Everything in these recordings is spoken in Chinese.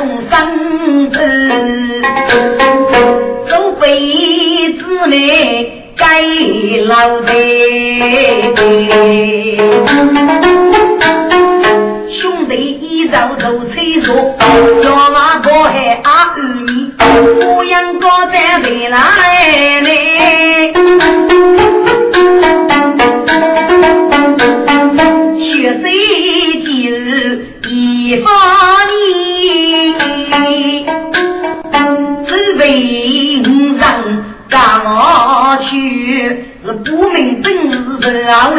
重生，走辈子呢？该老的，兄弟一早都催促，叫那个海阿二米，我养哥在未来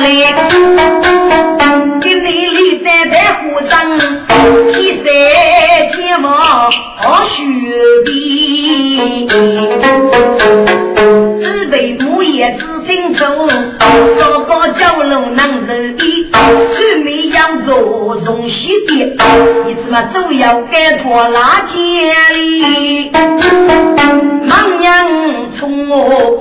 来。给你里在在虎张，七三天王好雪碧。只为母也知心走，烧高酒楼能受衣，出门要做送喜的，你怎么都要该拖拉家里？忙娘从我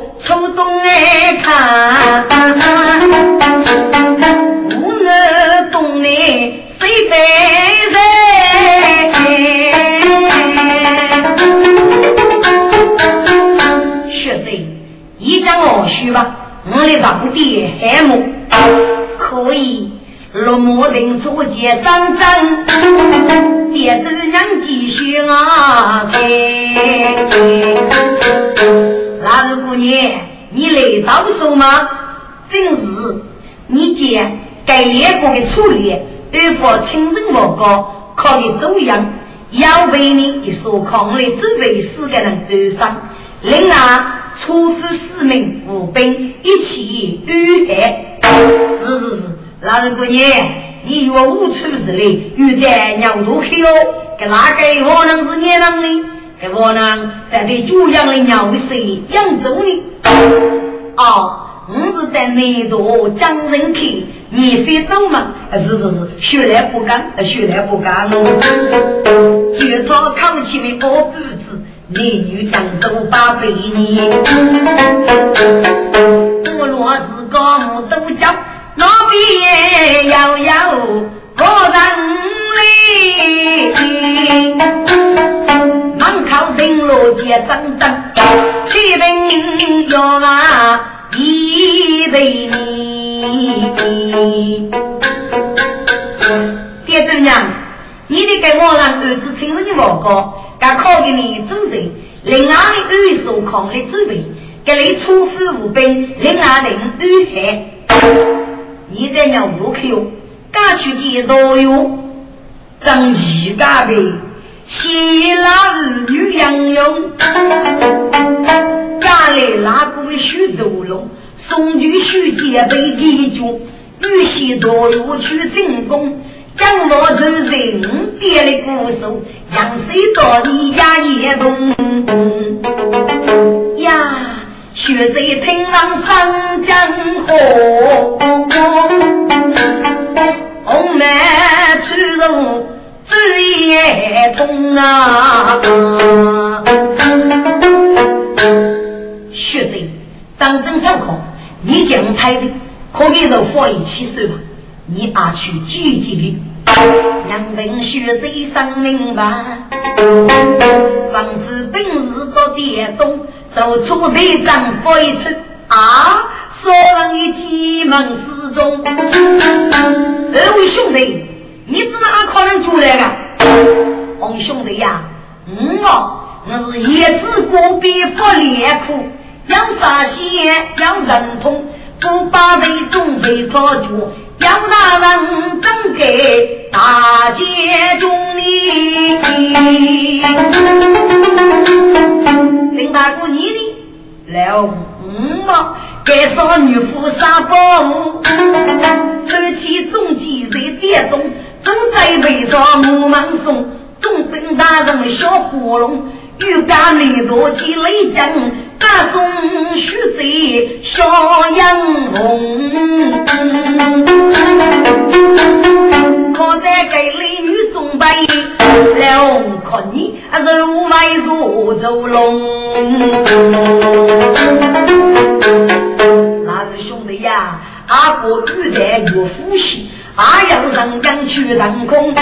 对方亲人我高，考虑走样，要为你一所抗来准备四个人受伤，另外处置四名步兵一起遇害。是是是。老人姑娘，你若无处之类，有在娘都去哦。给哪个可能是年人呢？给可能在对主养的鸟水扬州呢？哦，我是在内度江人去，你非走吗？是？是是，学来不干，学来不干哦。就朝扛起的包子，男女江州八百年，我若是？高木都叫。那边要有个人哩，门口灯笼结灯灯，七分要啊一对你。爹子娘，你得给我让儿子亲自的报告，该考给你主人，另外的二所抗的准备，给你出师无兵，另外的二海。你在那屋口，赶去见导游，张旗干的，希腊儿女杨勇，赶来那个徐州龙，送去徐杰被敌军，与西道路去进攻，将我这人跌的鼓手，杨水到你家也动呀。血在听浪上江河，红梅出入枝叶中啊！去积极的。两人血水生明白，王子本是个电动。走出队长飞一次啊！所人的急忙失踪。二位兄弟，你怎么还可能出来了？红兄弟呀，嗯哦，我是叶子过边不脸苦，要啥些要认同，不把人总被抓住，要大人正给大街中里。领导。哪个你的？老五毛，该少女夫杀宝，手起重机在电动，正在围着木芒松，总兵大人小火龙，欲干雷多起雷将，大中须在小杨红，我在给雷女中白，了看你人外如走龙。那是兄弟呀，阿哥玉带岳父喜，阿阳上将去当空。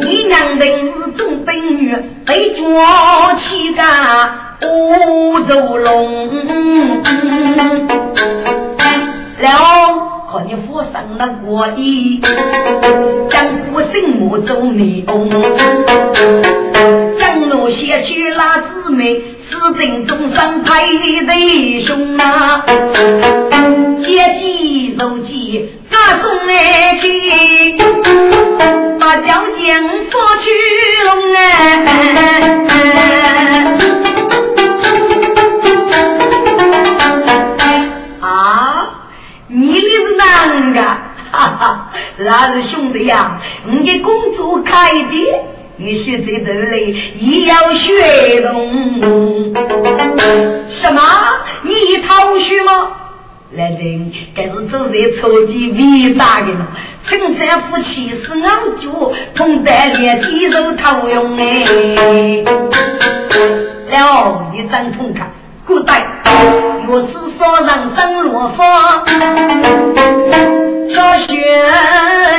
你娘定是中兵女，被捉起个乌走龙。了。看你佛上的国衣，江湖心目中美红，江路写去那姊妹，死定中山配弟兄啊，接机如机，大中来去，把将军放去龙哎。哈哈，那是兄弟呀，你的工作开的，你学这头嘞也要学懂。什么？你逃学吗？来人，这是走在超级伟大的了。陈三夫妻是俺家，同在连地肉头用哎。了，你张通看，古代若是说人生落花。小雪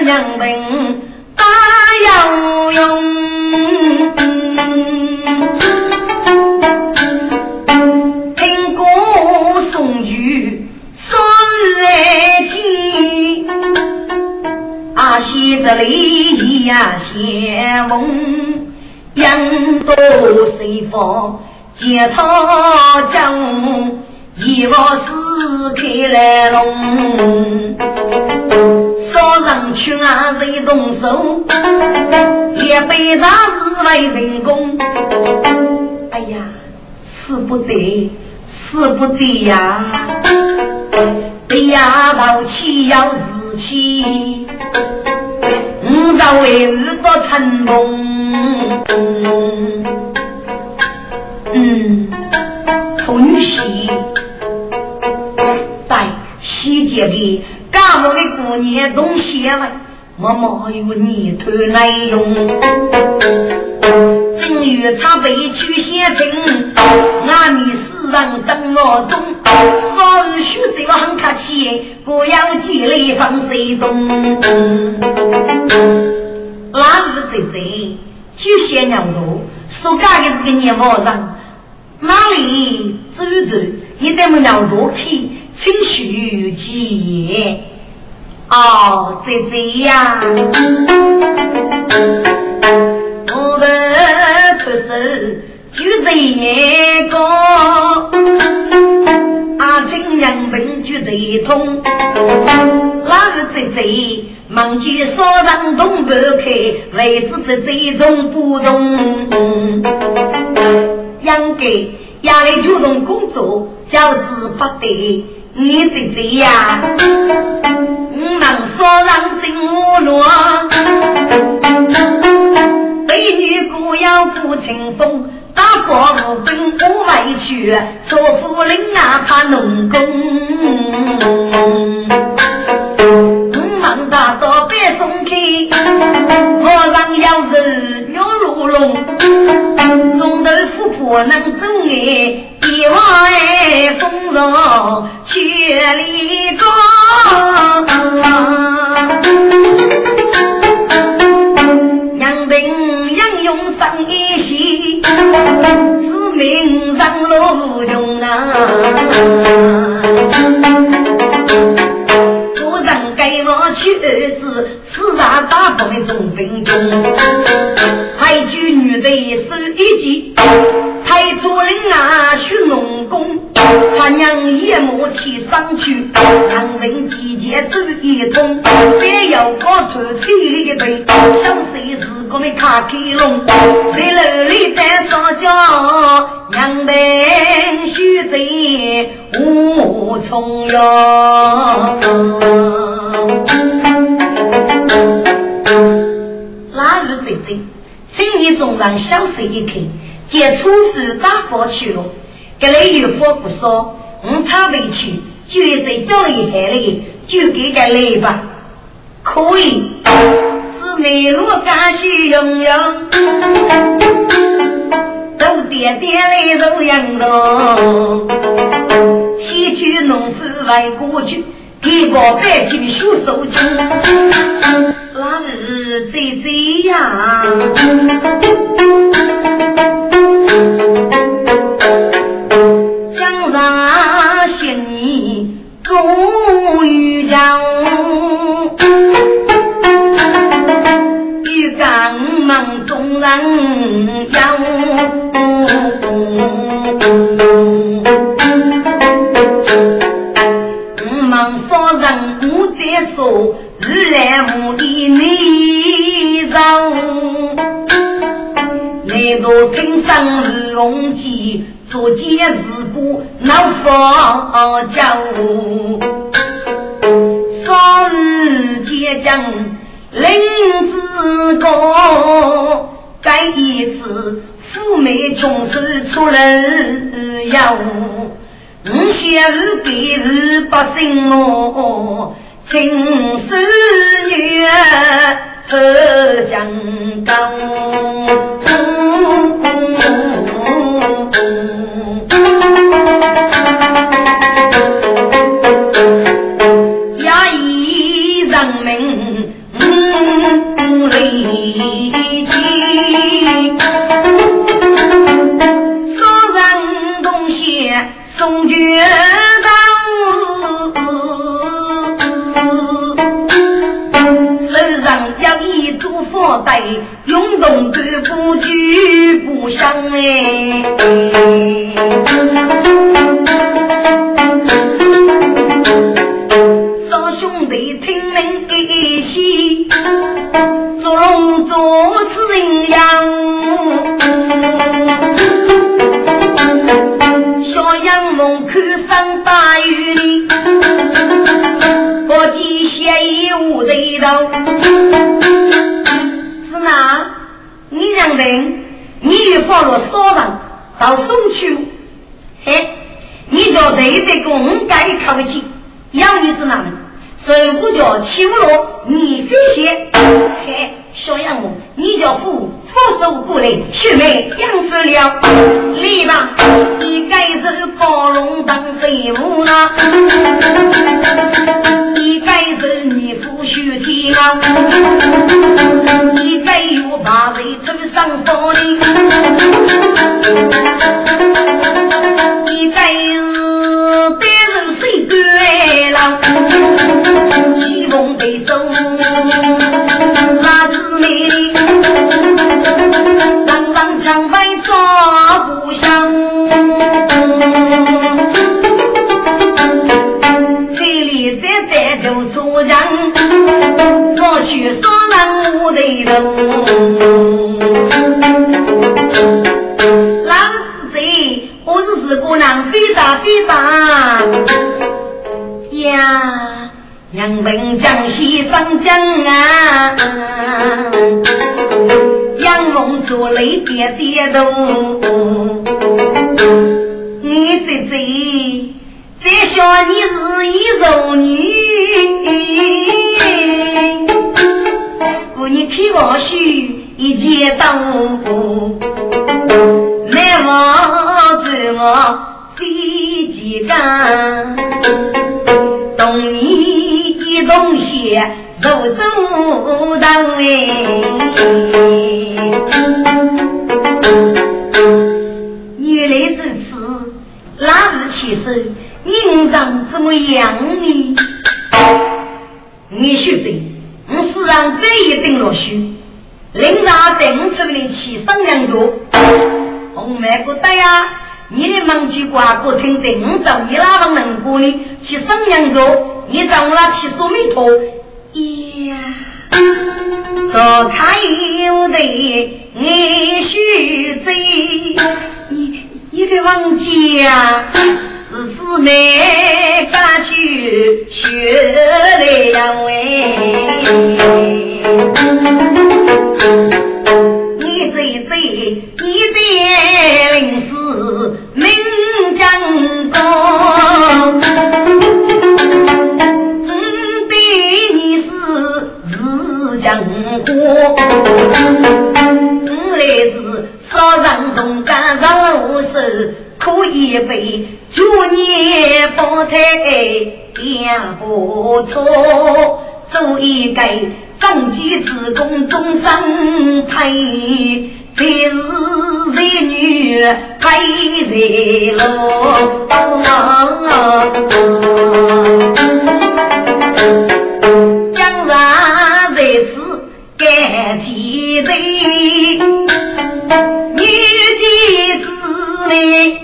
娘们打杨勇，听歌送雨送来听，啊西子里呀先锋，杨多随风接他江。一往四开来龙，少人去啊谁动手？一辈子是为人工。哎呀，死不得，死不得呀！对呀，到气要自气，五朝为日不成功。嗯，从女婿。西街的干我的过年东西来，妈妈有泥土来用。正月他被取先生，俺们世人等我中。少日许这个很客气，不要积累放水中。那日这这就先娘路，说干的这个年毛上，哪里走走，你怎么娘多去？请续记哦，姐姐呀，我的出手就在眼高，阿金娘本就在痛，那个姐姐忙去少让东北开，为子在这种不动，养给压力就从工作，教子不得。你姐姐呀，我们少让进屋落，美女姑娘不清风，打过无兵不委屈，做夫人啊怕农工。我们大道别松开，我让要是牛如龙，中头富婆能走哎。一望哎，风容千里高，开龙，在楼里在上家，娘们须在无从哟。那日最最，今日总让小谁一看，见出事打发去了。格来有话不说，我他委屈，就是叫厉害嘞，就给个来吧，可以。是梅路干须用用，都点点来揉羊肉，西去农夫外过去，给我百斤手手巾，那是最最呀。终人讲，我们说人不再说日来无的内容，那个平生日红记。做件事不能放脚，少日结将林子高，再一次赴美穷时出人妖，五些日给日百姓哦，青丝女儿江高。涌动的不惧不相哎，少兄弟听命一起，做龙做此人样，小杨梦看上大雨里，我记写一无人道。那，你让人，你又放了骚人到送去，嘿，你叫谁在公家一口气，养你子哪能？所以我叫秋罗，你这些，嘿，小杨母，你叫父父手过来，去买养死了，来吧，你该是包龙当废物呢。你在，有把位走上高的，你在是得人谁对了，西风北走，人我的人。老子我是是个人非常非常呀，杨文江西上江啊，杨龙做泪点点头，你这这。再想你是一柔女，你看我须一见到，来我走我飞机干，东你一东西柔中当哎，原来如此，那日起身？人长怎么样呢？你说的，上这一定落虚。领导等出来起商量着，红梅不得呀，你的忙去挂不听的，我找你哪方能过呢？去沈阳做，你找我去说弥陀。呀，早看有的爱须追，你你别忘记呀，是姊妹赶去学两位。你最最，你的领是名将高，我对你是自强火，我来是少人中干肉手，可以被九年不退两不错，做一个。中计自宫终生配，才是才女配才罗。江山在此该提人，子妹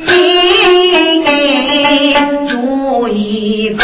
做一个。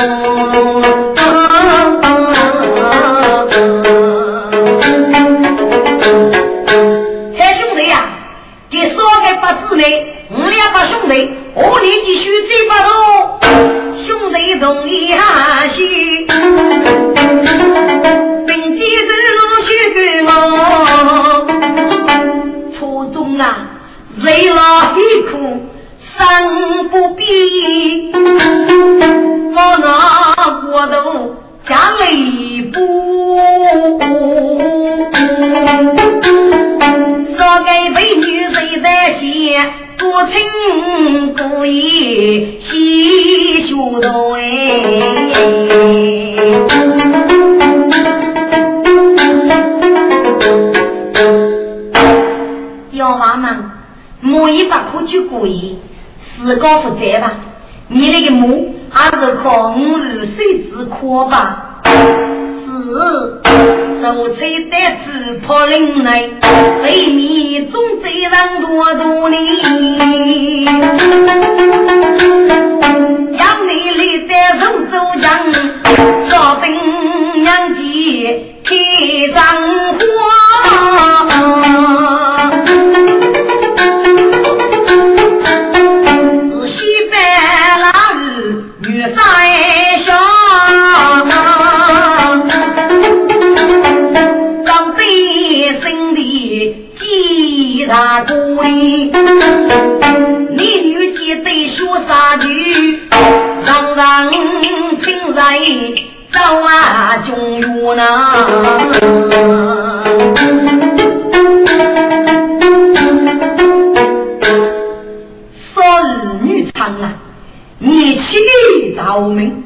气到命，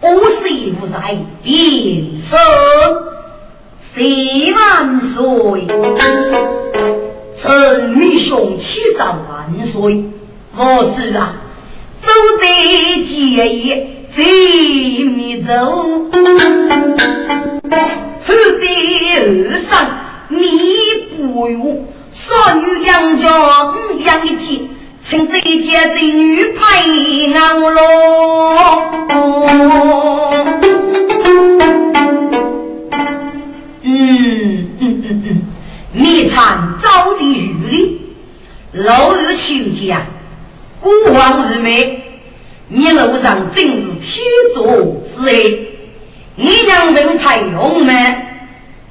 我谁不在？一生十万岁。臣女雄气长万岁，我是啊，走得节义最密奏，后得二上你不用，少女两家五两的钱，请这家的女配我喽。嗯嗯嗯嗯。你参早的玉里，老日求家，古往日美，你路上真是天作之爱。你娘人派红门，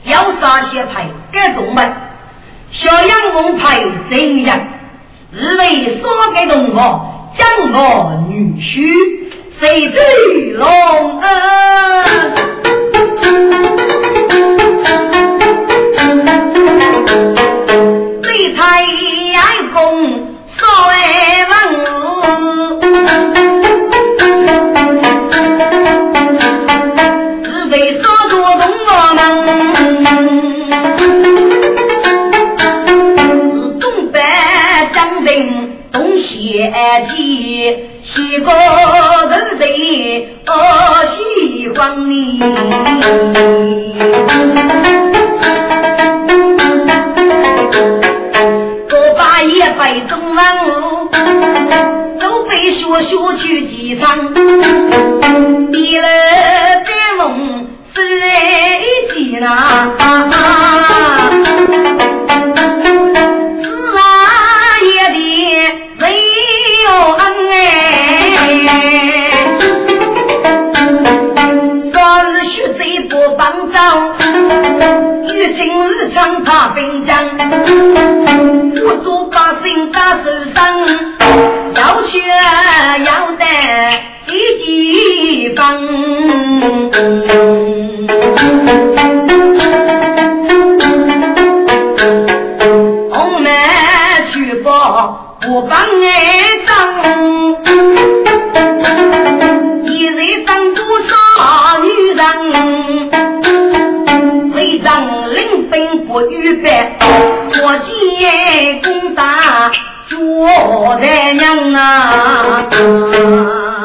要杀些派各种门，小杨公派怎样？日为所给同学，将我女婿，谁知龙恩？爱妻西高头人，我喜欢你。我把一杯中文，学学去机场，地了在梦是几呐？长他兵将，我做百姓打受伤，要学要得一级棒。我的娘啊！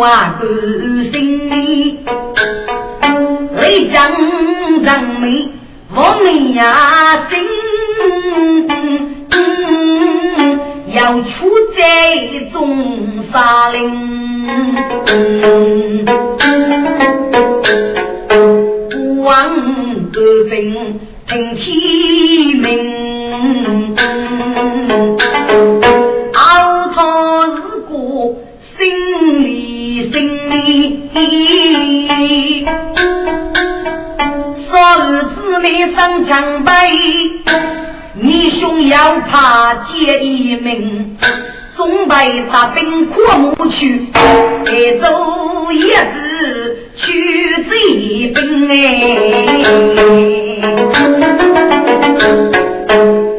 啊，甘心里，为将人民亡命呀，心要出在中山陵，不忘革命听天命。少日姊妹上江北，你兄要怕结一命，总被大兵过目去，带走也是去追兵哎，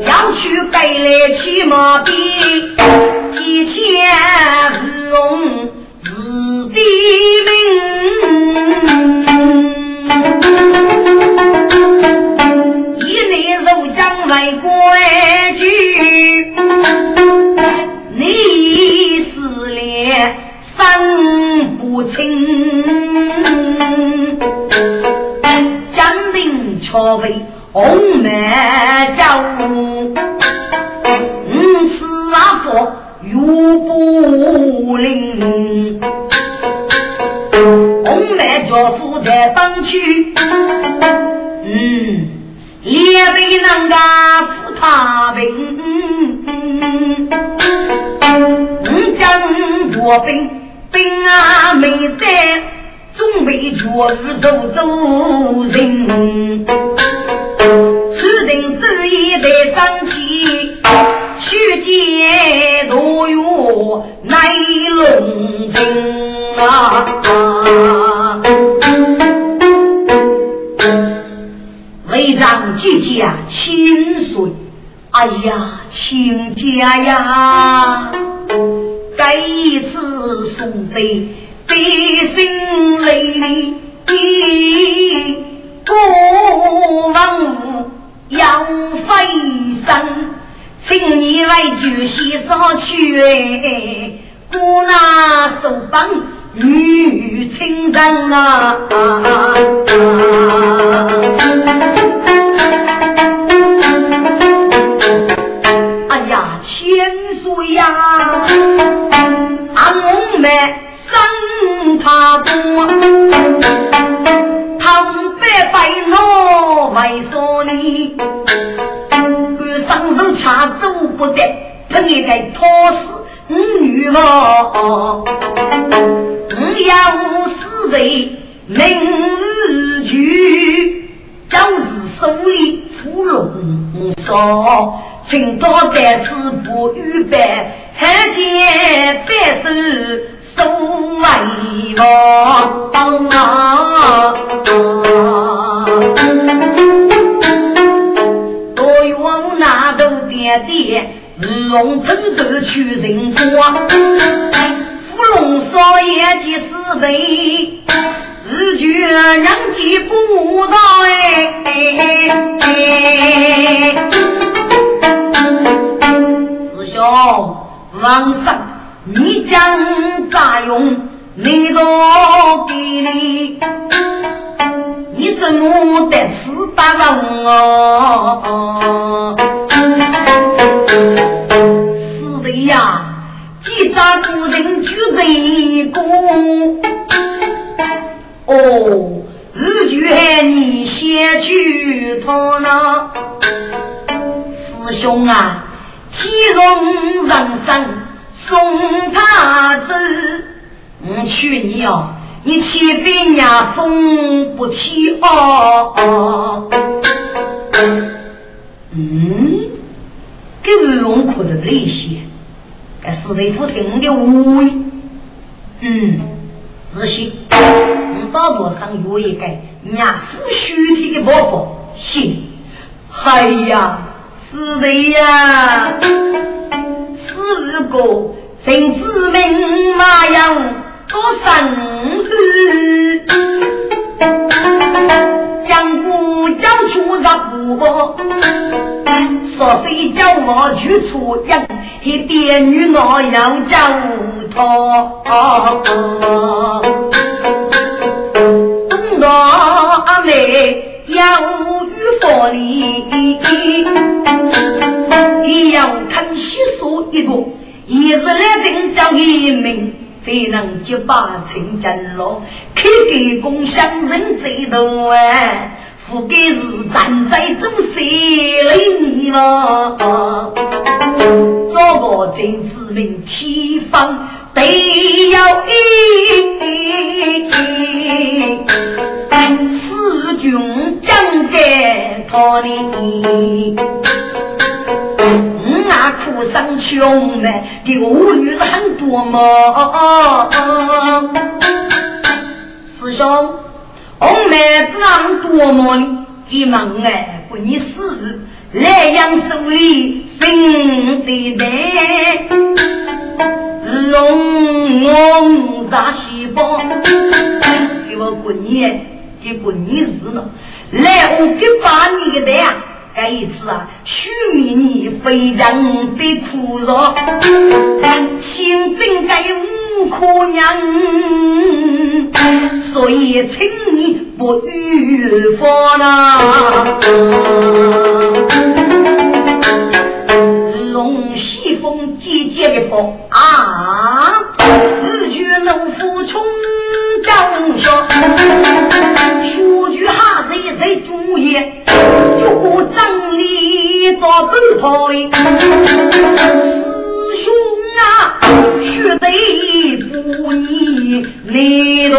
要去北来去马兵，几千日地名，来过去，你是连三不清，江陵桥北红梅招，五次阿佛玉不灵。红梅教父在当区，嗯，也被人家扶他兵，嗯，将国兵兵啊没在，总被捉日走走人，不到哎哎哎。师兄，王上，你将咋用？你若给你，你怎么得死打人哦？是的呀，几扎古人举人功。哦，日觉你先去他那，师兄啊，体容人生送他走。我去你哦，你去别家风不起哦。嗯，给龙哭的那些，该是内府听的无语。嗯，仔细，你大多上有一个伢夫虚体的包袱，行。哎呀，是的呀，是个真子命马样。多生日，将古将出入不，说非叫我去出人，一点女我要叫他。东道阿妹要与佛理，要看西书一座，一日来人叫一名。谁能结把成真咯？开给共乡人最多哎，不该是站在祖先里你了。做个真子民提防得要一，四军将在他里。那苦生穷的物女很多么？师兄，我们这多么？你们哎，不你死来阳手里分的来，龙龙大细胞，给我滚你，给滚你死了！来，我给把你的啊。这一次啊，许米你非常的苦肉，心真该无可娘，所以请你不预防呐。龙西风姐姐的风啊，日剧能服从江上，说句哈子在主业。如果真理到头头，师兄啊，绝对不依你落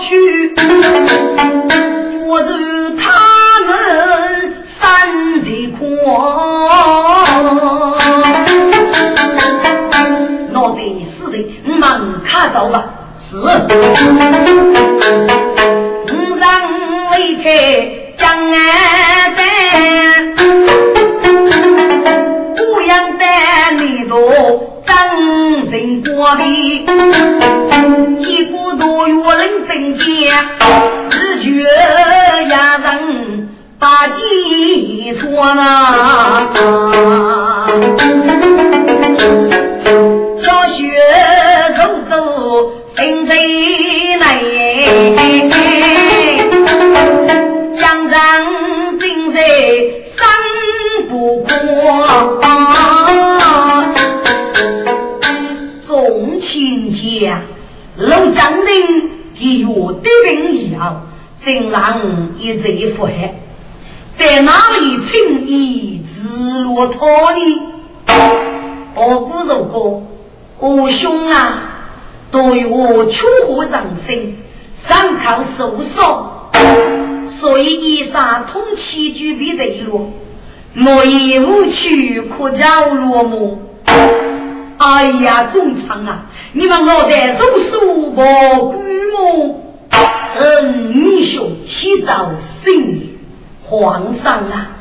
去，我助他们三贼狂。那得是的，忙看走吧，是。离开。江安山，姑阳山里头张人过壁，几股多月人分家，只觉呀人把计错了，的人一样，真让一贼祸害，在哪里轻易自落逃离？我不如果我兄啊，对我出乎人生，三靠受伤。所以以上通气举笔得落，莫以无趣可教落寞。哎呀，中昌啊，你们我在读书不举目，嗯，英雄起早生皇上啊，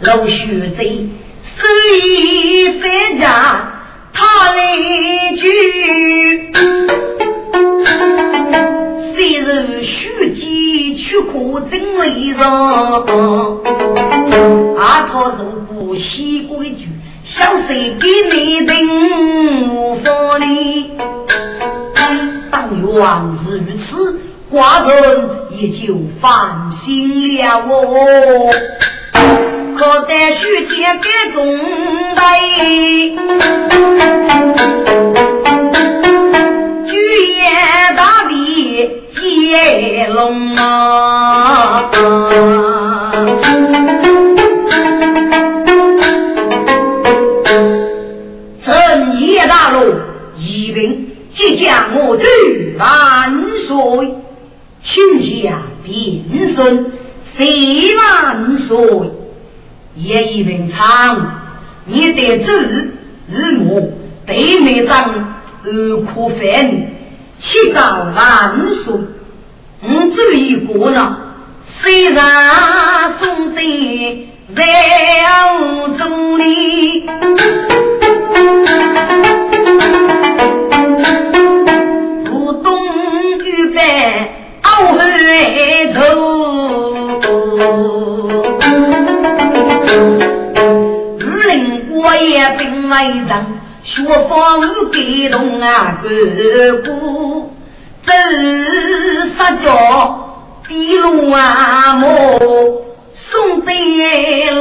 老学贼所以在家他来居，虽然书记去可真为上，阿套如不习规矩，小谁给你定无法理。但愿是如此，寡人也就放心了哦。可在书签给中备，举眼大地接龙啊！正业大路，一兵即将我走万岁，天下变身，谢万岁。叶一文昌，你得走日暮对面长二苦分，七到万岁。我走一个呢，虽然送的在中里，头。也并未让学方感动啊，哥哥走杀脚，比路啊莫送得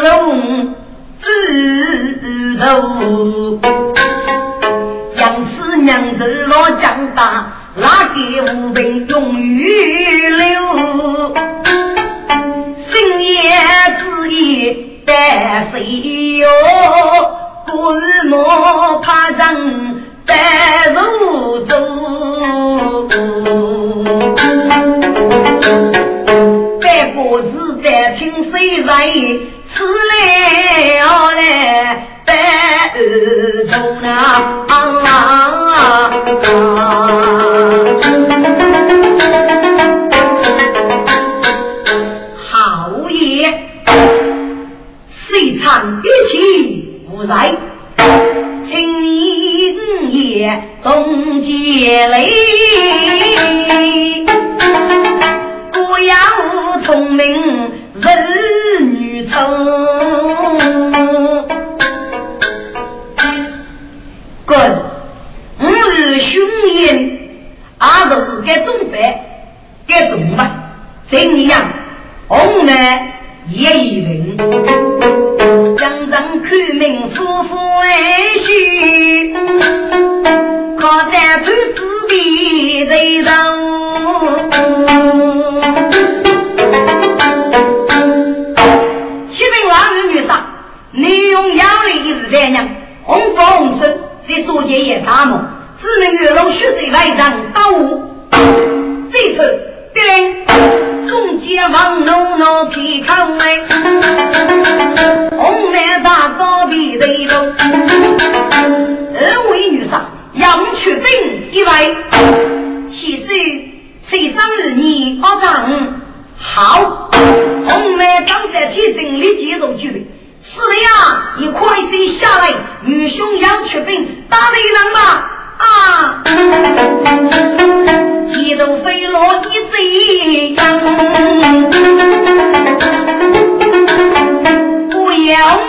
龙枝头，杨氏娘子老长大，哪个无凭终于留？深夜之夜待谁哟？鬼魔怕人在路中，白果子在听谁人同结泪，兄杨曲兵打雷人吧。啊！一路飞落一贼，不要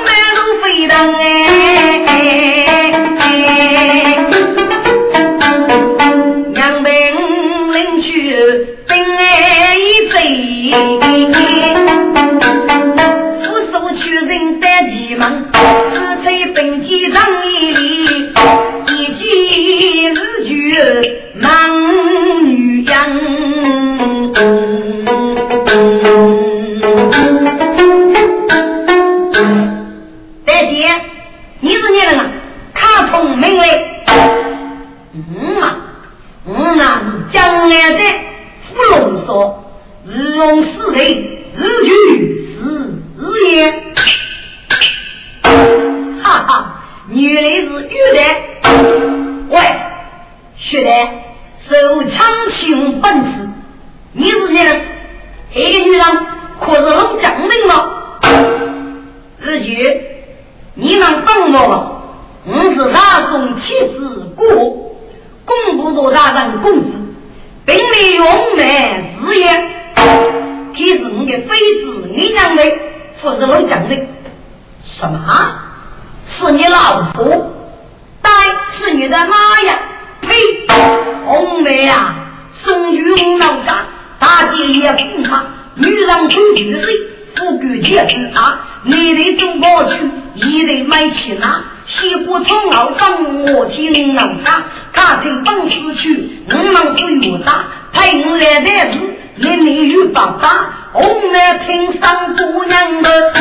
西湖从老张，我听老家，他听东市去，我们只有打，陪我来的是连你与爸爸。我们听上姑娘的，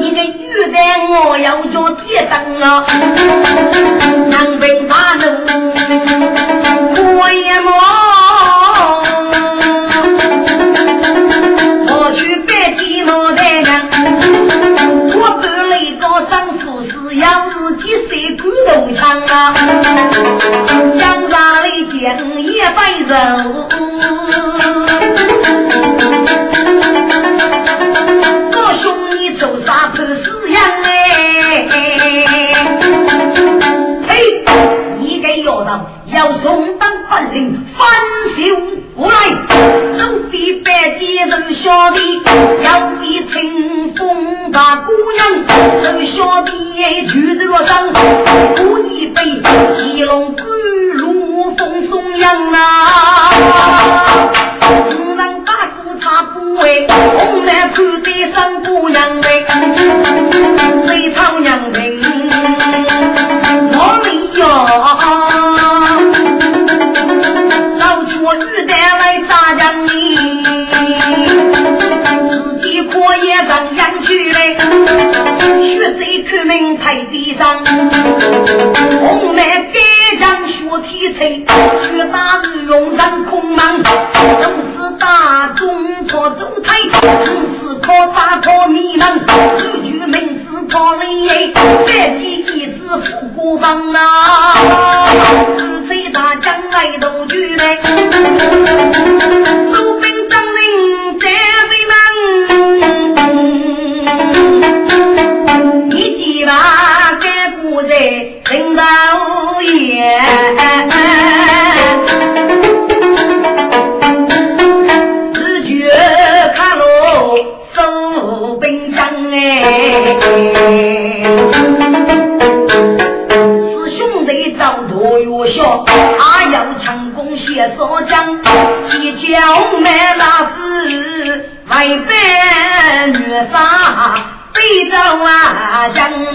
你个玉带我要做铁灯啊，南北大路我也莫。江上里见一百人，我兄弟走啥破死样哎？嘿，你个丫头要送当本领，翻修，百几人小弟，要比清风大姑娘，人小弟。举着罗帐，喝一杯，七龙八路风松阳啊！五人大鼓他不为，红来看得上姑娘为，谁唱娘名？我没有，老缺玉带来杀将你，也上阳去嘞。血水出门太地上，红来干将血体脆，血打日用上空门，从此大中错走台，从此靠大靠迷茫，一句名字靠雷，百几一子富国房啊，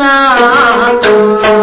啊，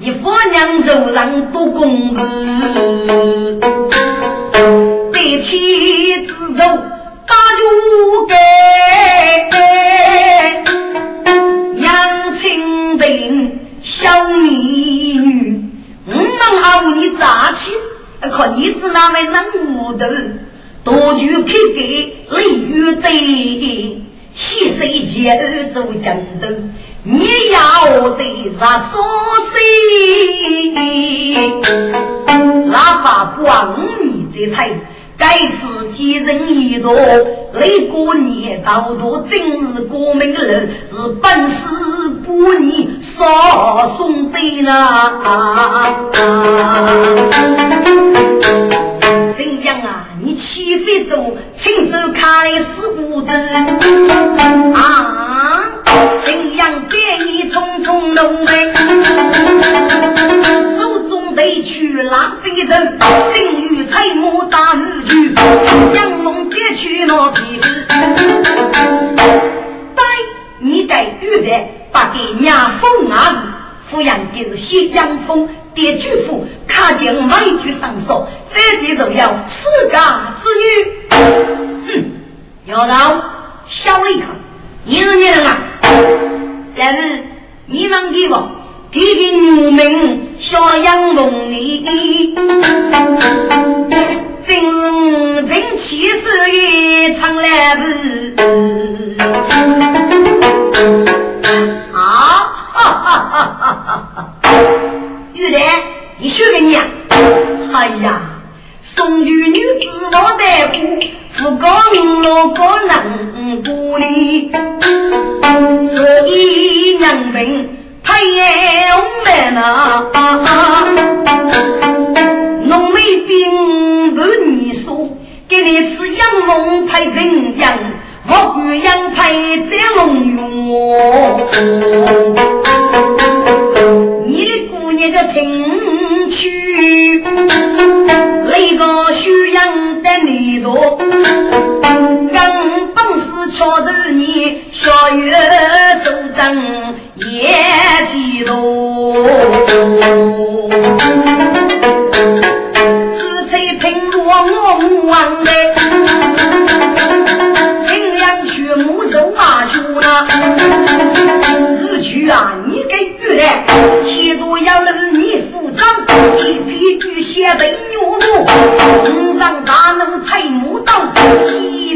呢？你夫娘走上多公公，对妻子走打就给，娘亲的小美女，我们好你扎起，可你是那位能无头，多举开给雷雨队，七岁节儿走江头。你要的是说谁？哪怕光你这才该自己人一座，雷过年到多正是过门人，是本事不你少送的呢。怎样啊？你起飞走，亲手开死骨子啊！怎样给你匆匆弄来？手中得去拉飞人，心与彩木打日去，杨梦别去那皮子。待你在玉带把给娘封啊！抚养的是西江风，爹舅父看见外句上说，这地都要四家之女。哼，要让小李看，你是你人啊？但是你忘记我，弟弟女名小杨龙里，真真气势也唱来不？啊哈哈哈哈哈哈！玉莲，你说给你啊？哎呀，送女女子我在乎，不高明我不能不理。所以娘们太红了呐，农民兵不你说，给你吃羊肉配人羊，我管羊配在龙哟。你的姑娘叫听去，那个修养的你多。瞧着你小月走正也几路，只吹平罗我母王的，尽量去母走马修那，日去啊来，七度要人你负责，一匹巨蟹的牛路，五丈大能踩木刀。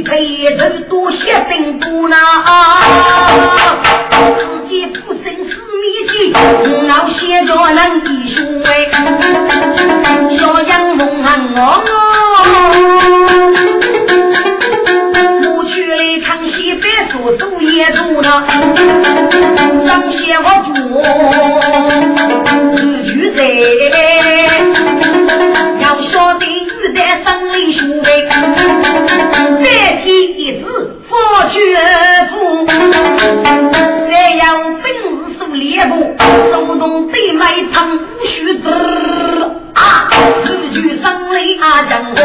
陪人多些辛苦呐，自己不生死秘籍，熬写着能弟兄哎，小杨梦啊我，唱戏别说走也走了，张些我做日剧在，要晓得日在生里学呗。再提一次佛学府，再要本事数猎步，手动对麦唱无须子啊，日举生雷啊江河，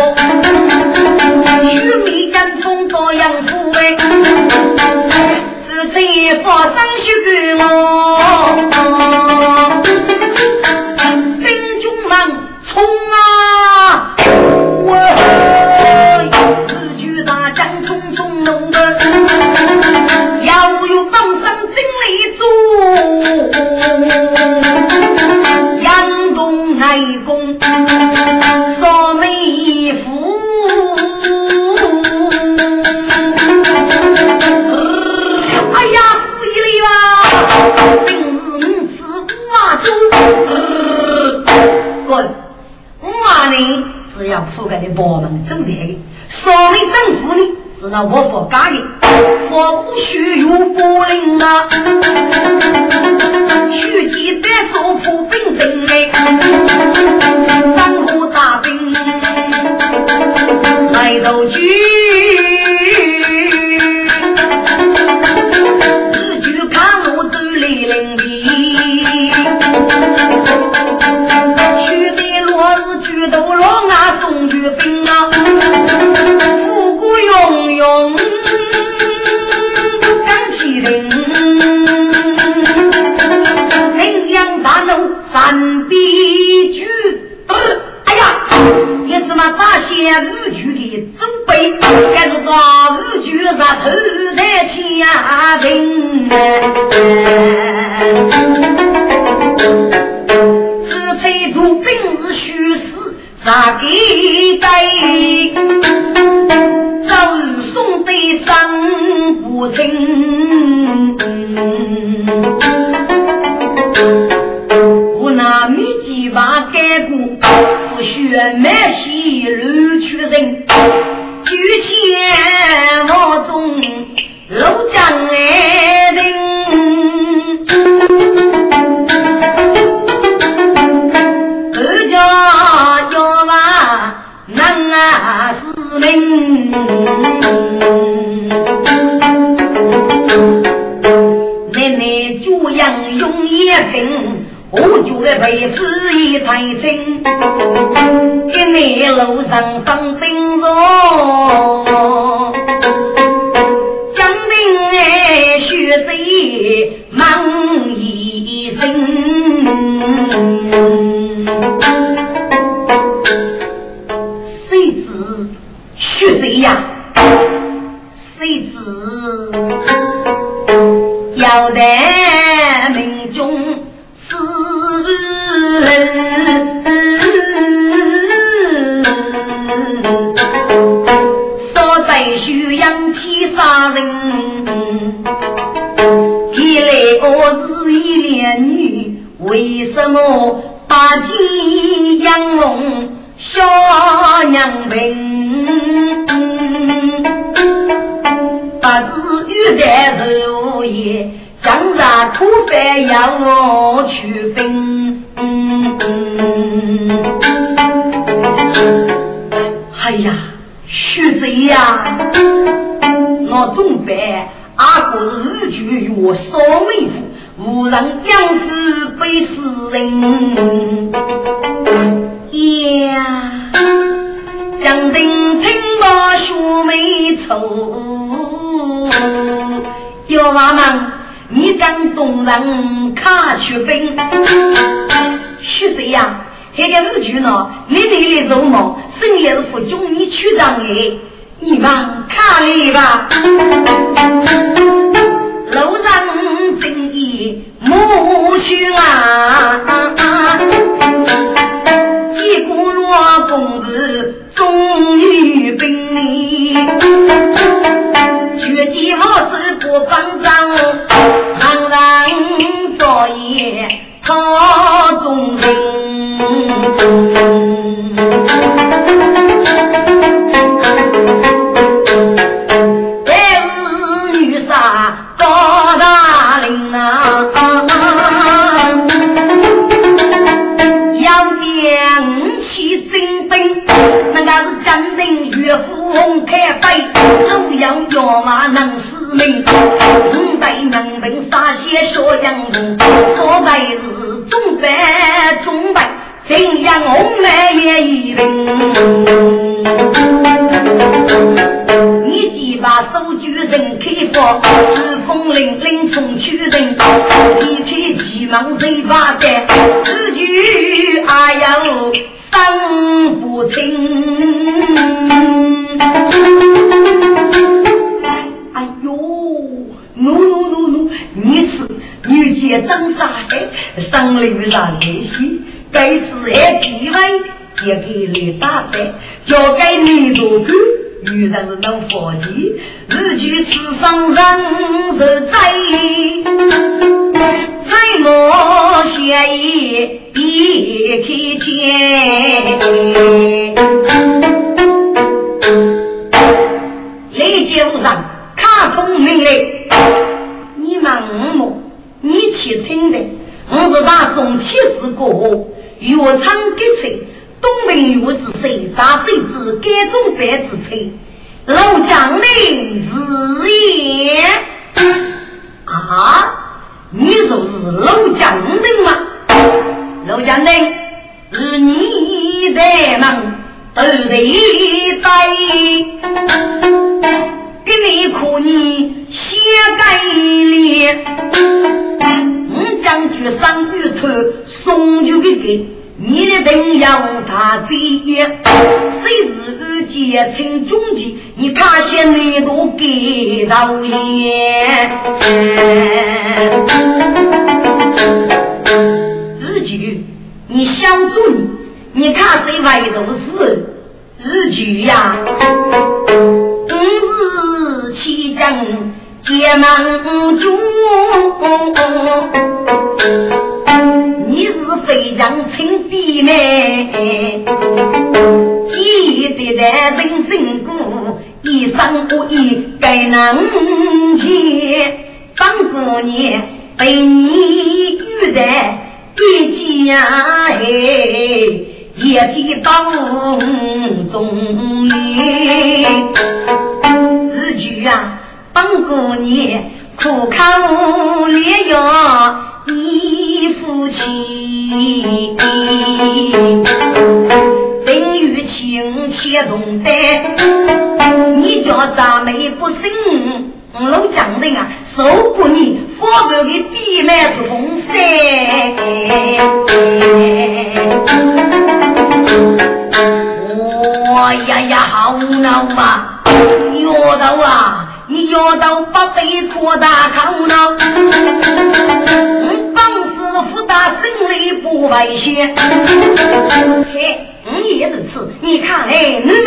声。遇在肉也。江上土匪要我去分，哎呀，徐贼呀，我总办阿哥日久月少为夫，无人将士被死人。呀，将军听我说没错，有妈妈。你敢动人卡去兵？是谁呀？这个日军呢？你你的肉毛，深夜府中你去当的，你们看你吧。楼上正义母去啊，结果落公子终于兵。绝技我是不方丈，常常作业他中人。能死命，五代能兵杀些小将军，所谓是中败中败，怎样红来也一人。你既把手举人开放，是风凛凛冲去人，一开急忙谁把的，此句哎呦伤不清。奴奴奴奴，你吃你见真杀害，生了上流戏，该是还几位也给你打的，交给你做主。女人是能佛气，日久此生人是在，在我心意开见。雷杰上，卡通命令。你妈妈你去听的。我是他送妻子过岳药厂给谁东门药子谁打谁子改种白子车老将领是也。啊你就是老将的嘛老将的是你的梦都得在给你可你写改脸，我将去上玉头送去给给。你的灯要他追，谁是结成终极？你看些你都给到眼。日剧，你想准？你看谁外头是日剧呀？五日七将结盟中。你是非常亲弟妹，记得在人生过，一生不易该能见。当过年被你遇在一家哎，也记当中里。日句啊，当过年苦靠烈药。你夫妻，等于亲切同在。你叫咱妹不信，老将人啊，受过你发表的闭门之风噻。我呀呀，好恼啊！药到啊，你要到八百扩大口恼。大胜利不危险，嘿，你也如此。你看，哎，女人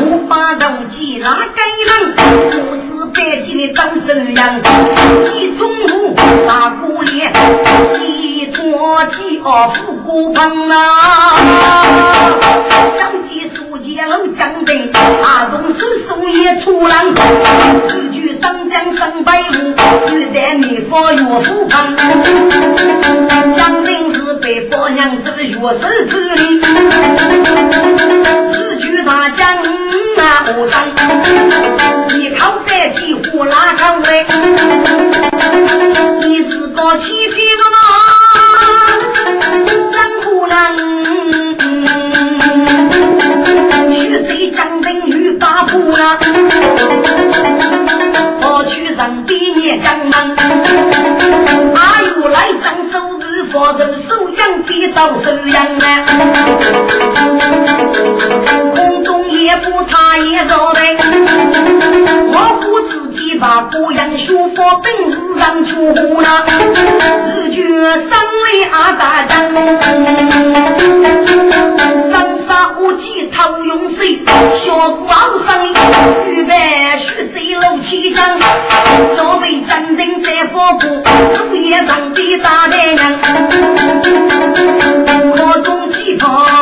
无法动机哪该人？不是北京的张生阳，一中午大姑脸，一撮鸡哦富骨盆啊，张记书记老将军，阿东手手也出浪，一句上将上百路，就在你方岳父旁。张兵是被包娘子月手之里，只惧他将那武上，一靠在几乎拉上来，你是个七七的也江南。阿有来漳手日发人手养地到手养啊，空中也不差也少的，我苦自己把故人说佛本事让出乎了，日觉三位阿大人。三杀五器用水，小鼓二声预备学。路七丈，脚背真人在佛骨，树叶上的大太阳，可中几方？